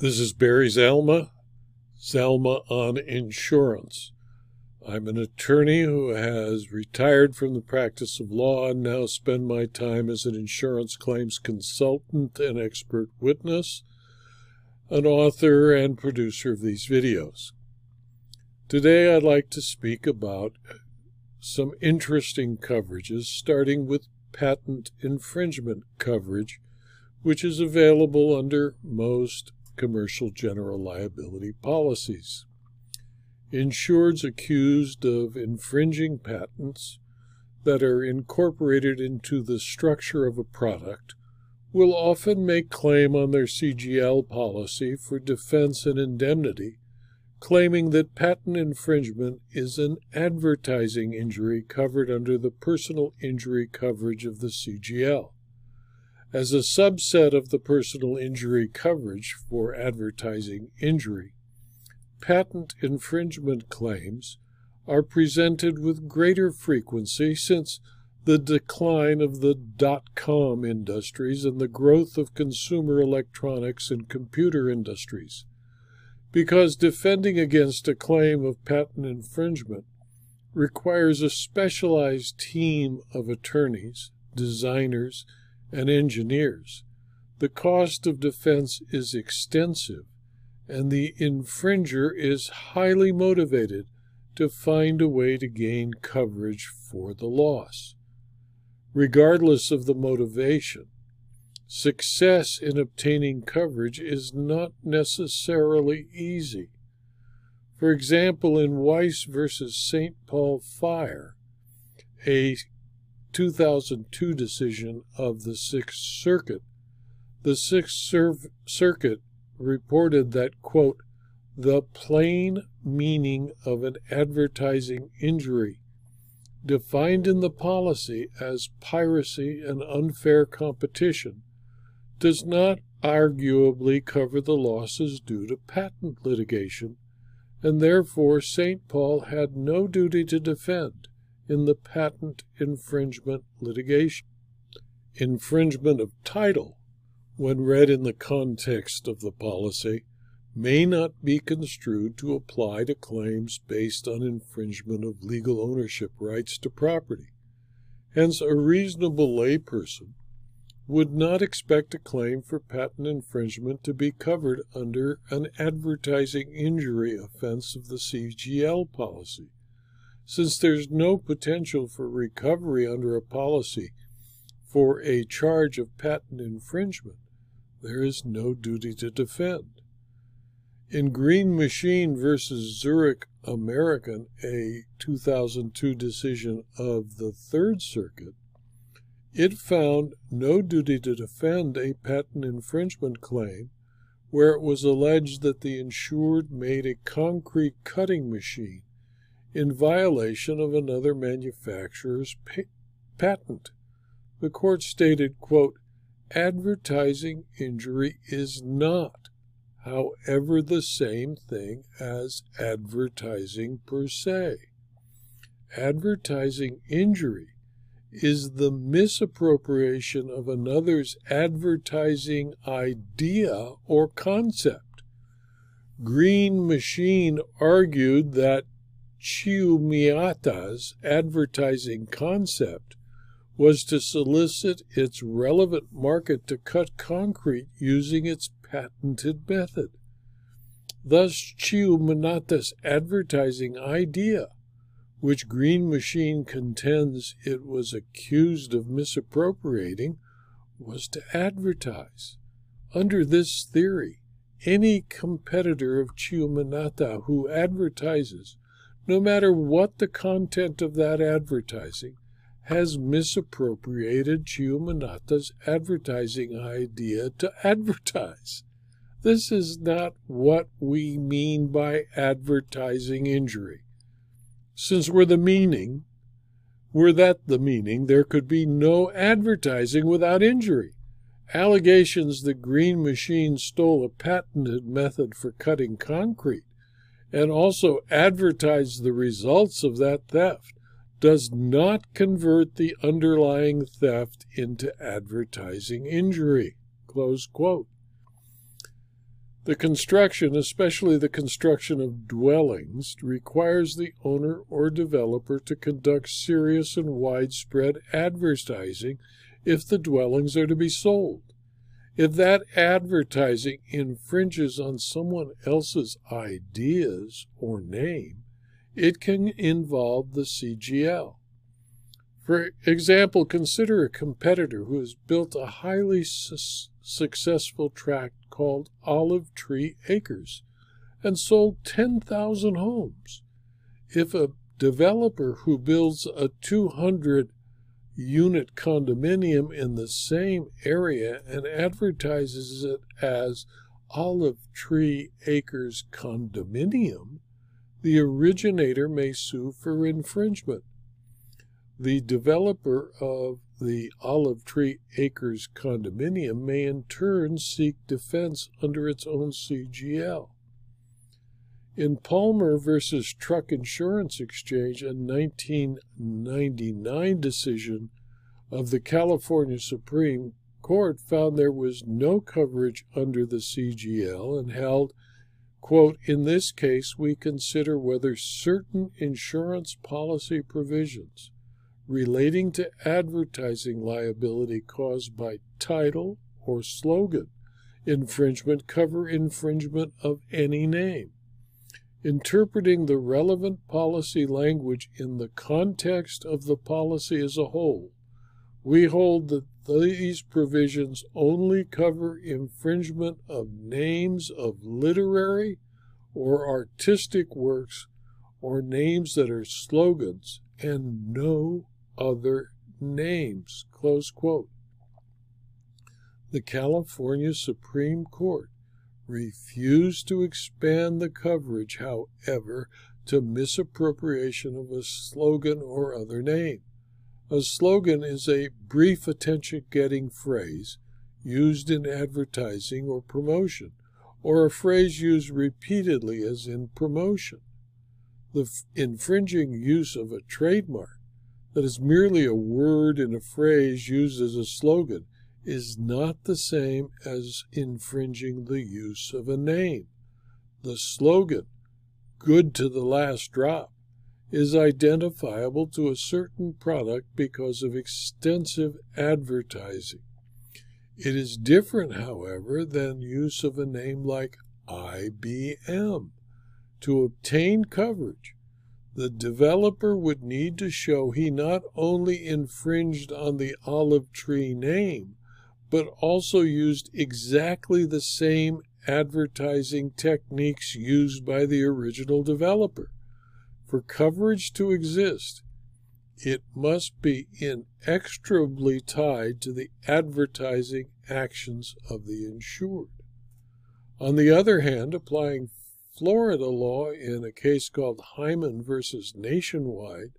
This is Barry Zalma, Zalma on Insurance. I'm an attorney who has retired from the practice of law and now spend my time as an insurance claims consultant and expert witness, an author and producer of these videos. Today I'd like to speak about some interesting coverages, starting with patent infringement coverage, which is available under most commercial general liability policies. Insureds accused of infringing patents that are incorporated into the structure of a product will often make claim on their CGL policy for defense and indemnity, claiming that patent infringement is an advertising injury covered under the personal injury coverage of the CGL. As a subset of the personal injury coverage for advertising injury, patent infringement claims are presented with greater frequency since the decline of the dot com industries and the growth of consumer electronics and computer industries. Because defending against a claim of patent infringement requires a specialized team of attorneys, designers, and engineers. The cost of defense is extensive, and the infringer is highly motivated to find a way to gain coverage for the loss. Regardless of the motivation, success in obtaining coverage is not necessarily easy. For example, in Weiss versus St. Paul Fire, a 2002 decision of the Sixth Circuit, the Sixth Circuit reported that, quote, the plain meaning of an advertising injury, defined in the policy as piracy and unfair competition, does not arguably cover the losses due to patent litigation, and therefore St. Paul had no duty to defend in the patent infringement litigation. Infringement of title, when read in the context of the policy, may not be construed to apply to claims based on infringement of legal ownership rights to property. Hence, a reasonable layperson would not expect a claim for patent infringement to be covered under an advertising injury offense of the CGL policy. Since there's no potential for recovery under a policy for a charge of patent infringement, there is no duty to defend. In Green Machine versus Zurich American, a 2002 decision of the Third Circuit, it found no duty to defend a patent infringement claim where it was alleged that the insured made a concrete cutting machine in violation of another manufacturer's pa- patent. The court stated, quote, advertising injury is not, however, the same thing as advertising per se. Advertising injury is the misappropriation of another's advertising idea or concept. Green Machine argued that Chiumiata's advertising concept was to solicit its relevant market to cut concrete using its patented method. Thus, Chiumiata's advertising idea, which Green Machine contends it was accused of misappropriating, was to advertise. Under this theory, any competitor of Chiumiata who advertises no matter what the content of that advertising, has misappropriated Chiumiata's advertising idea to advertise. This is not what we mean by advertising injury. Since we're the meaning, were that the meaning, there could be no advertising without injury. Allegations that Green Machine stole a patented method for cutting concrete and also advertise the results of that theft does not convert the underlying theft into advertising injury. The construction, especially the construction of dwellings, requires the owner or developer to conduct serious and widespread advertising if the dwellings are to be sold. If that advertising infringes on someone else's ideas or name, it can involve the CGL. For example, consider a competitor who has built a highly su- successful tract called Olive Tree Acres and sold 10,000 homes. If a developer who builds a 200 unit condominium in the same area and advertises it as Olive Tree Acres Condominium, the originator may sue for infringement. The developer of the Olive Tree Acres condominium may in turn seek defense under its own CGL. In Palmer versus Truck Insurance Exchange, a 1999 decision of the California Supreme Court found there was no coverage under the CGL and held, quote, in this case, we consider whether certain insurance policy provisions relating to advertising liability caused by title or slogan infringement cover infringement of any name. Interpreting the relevant policy language in the context of the policy as a whole, we hold that these provisions only cover infringement of names of literary or artistic works or names that are slogans and no other names. The California Supreme Court refused to expand the coverage, however, to misappropriation of a slogan or other name. A slogan is a brief attention getting phrase used in advertising or promotion, or a phrase used repeatedly as in promotion. The infringing use of a trademark that is merely a word in a phrase used as a slogan is not the same as infringing the use of a name. The slogan, good to the last drop, is identifiable to a certain product because of extensive advertising. It is different, however, than use of a name like IBM. To obtain coverage, the developer would need to show he not only infringed on the olive tree name, but also used exactly the same advertising techniques used by the original developer. For coverage to exist, it must be inextricably tied to the advertising actions of the insured. On the other hand, applying Florida law in a case called Hyman versus Nationwide,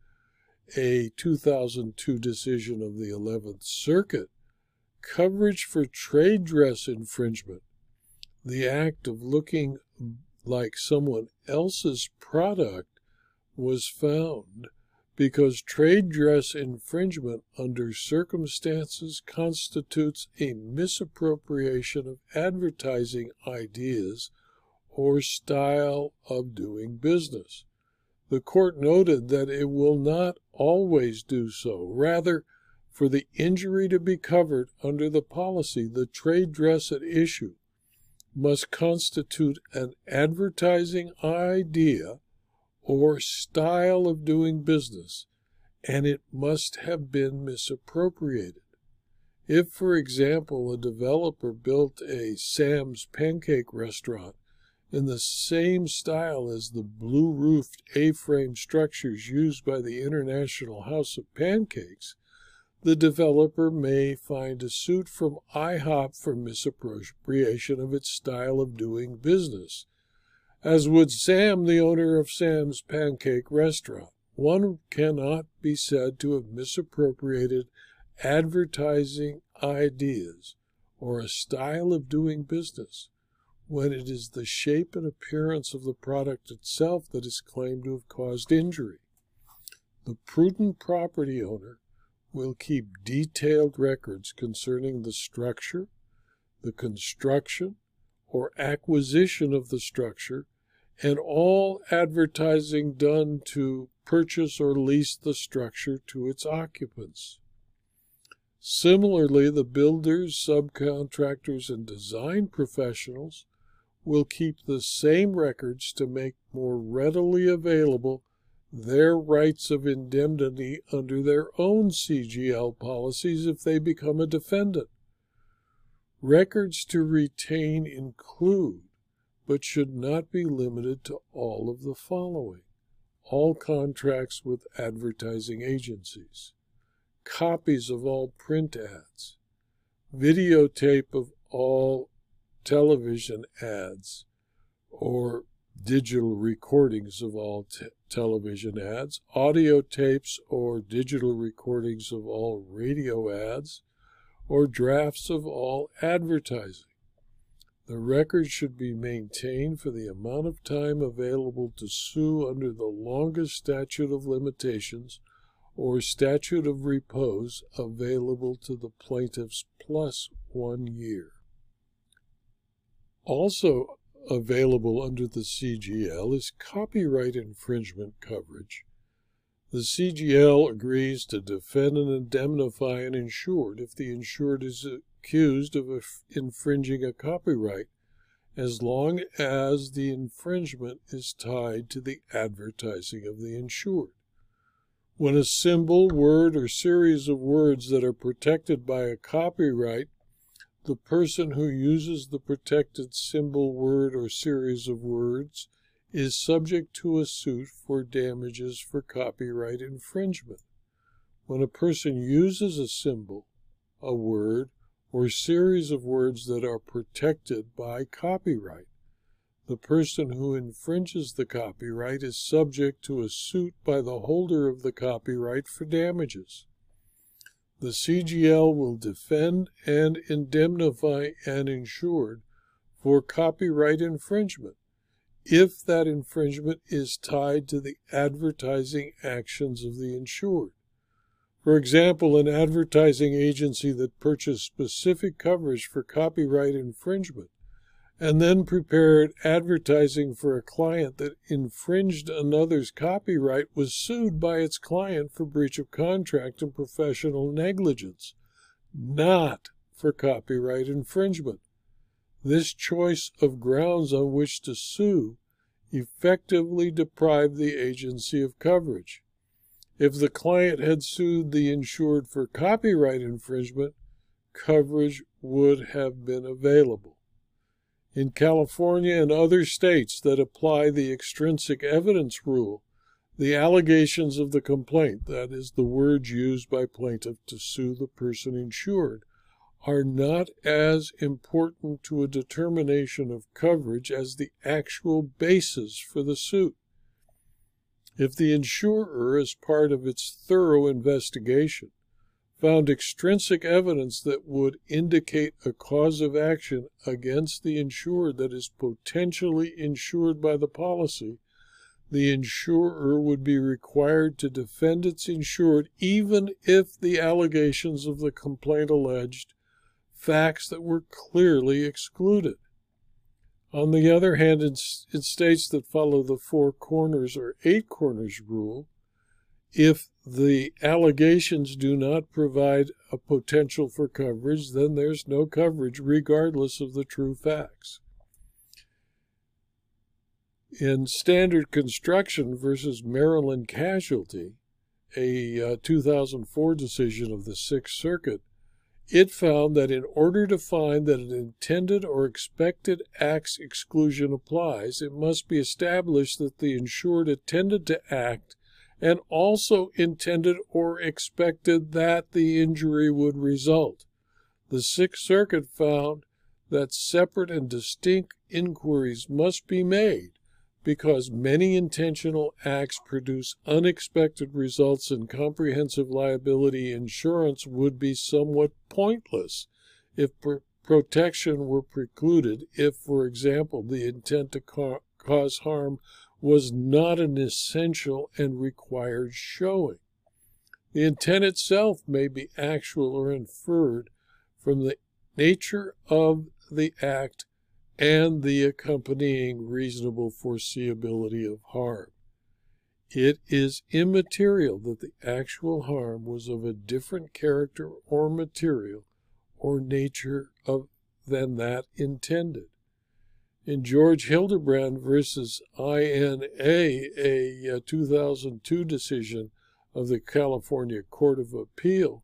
a 2002 decision of the 11th Circuit, coverage for trade dress infringement, the act of looking like someone else's product, was found because trade dress infringement under circumstances constitutes a misappropriation of advertising ideas or style of doing business. The court noted that it will not always do so. Rather, for the injury to be covered under the policy, the trade dress at issue must constitute an advertising idea or style of doing business, and it must have been misappropriated. If, for example, a developer built a Sam's pancake restaurant in the same style as the blue roofed A frame structures used by the International House of Pancakes, the developer may find a suit from IHOP for misappropriation of its style of doing business, as would Sam, the owner of Sam's Pancake Restaurant. One cannot be said to have misappropriated advertising ideas or a style of doing business when it is the shape and appearance of the product itself that is claimed to have caused injury. The prudent property owner will keep detailed records concerning the structure, the construction, or acquisition of the structure, and all advertising done to purchase or lease the structure to its occupants. Similarly, the builders, subcontractors, and design professionals will keep the same records to make more readily available their rights of indemnity under their own CGL policies if they become a defendant. Records to retain include, but should not be limited to all of the following. All contracts with advertising agencies, copies of all print ads, videotape of all television ads, or digital recordings of all television ads, audio tapes or digital recordings of all radio ads, or drafts of all advertising. The record should be maintained for the amount of time available to sue under the longest statute of limitations or statute of repose available to the plaintiffs plus one year. Also available under the CGL is copyright infringement coverage. The CGL agrees to defend and indemnify an insured if the insured is accused of infringing a copyright, as long as the infringement is tied to the advertising of the insured. When a symbol, word, or series of words that are protected by a copyright the person who uses the protected symbol, word, or series of words is subject to a suit for damages for copyright infringement. When a person uses a symbol, a word, or series of words that are protected by copyright, the person who infringes the copyright is subject to a suit by the holder of the copyright for damages. The CGL will defend and indemnify an insured for copyright infringement if that infringement is tied to the advertising actions of the insured. For example, an advertising agency that purchased specific coverage for copyright infringement and then prepared advertising for a client that infringed another's copyright was sued by its client for breach of contract and professional negligence, not for copyright infringement. This choice of grounds on which to sue effectively deprived the agency of coverage. If the client had sued the insured for copyright infringement, coverage would have been available in California and other states that apply the extrinsic evidence rule, the allegations of the complaint, that is, the words used by plaintiff to sue the person insured, are not as important to a determination of coverage as the actual basis for the suit. If the insurer, as part of its thorough investigation, found extrinsic evidence that would indicate a cause of action against the insured that is potentially insured by the policy, the insurer would be required to defend its insured even if the allegations of the complaint alleged facts that were clearly excluded. On the other hand, in states that follow the four corners or eight corners rule, if the allegations do not provide a potential for coverage, then there's no coverage regardless of the true facts. In Standard Construction versus Maryland Casualty, a uh, 2004 decision of the Sixth Circuit, it found that in order to find that an intended or expected acts exclusion applies, it must be established that the insured intended to act and also intended or expected that the injury would result. The Sixth Circuit found that separate and distinct inquiries must be made because many intentional acts produce unexpected results and comprehensive liability insurance would be somewhat pointless if pr- protection were precluded if, for example, the intent to ca- cause harm was not an essential and required showing. The intent itself may be actual or inferred from the nature of the act and the accompanying reasonable foreseeability of harm. It is immaterial that the actual harm was of a different character or material or nature of, than that intended. In George Hildebrand versus INA, a uh, 2002 decision of the California Court of Appeal,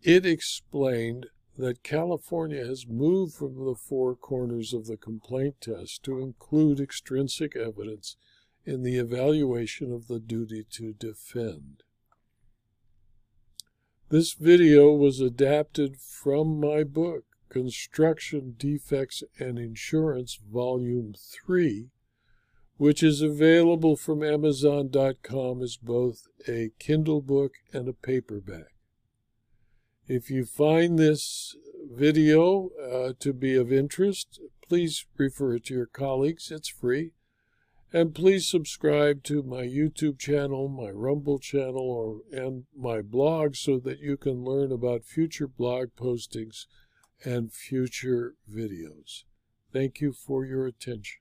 it explained that California has moved from the four corners of the complaint test to include extrinsic evidence in the evaluation of the duty to defend. This video was adapted from my book, Construction Defects and Insurance, Volume 3, which is available from Amazon.com as both a Kindle book and a paperback. If you find this video uh, to be of interest, please refer it to your colleagues. It's free. And please subscribe to my YouTube channel, my Rumble channel, or, and my blog so that you can learn about future blog postings and future videos. Thank you for your attention.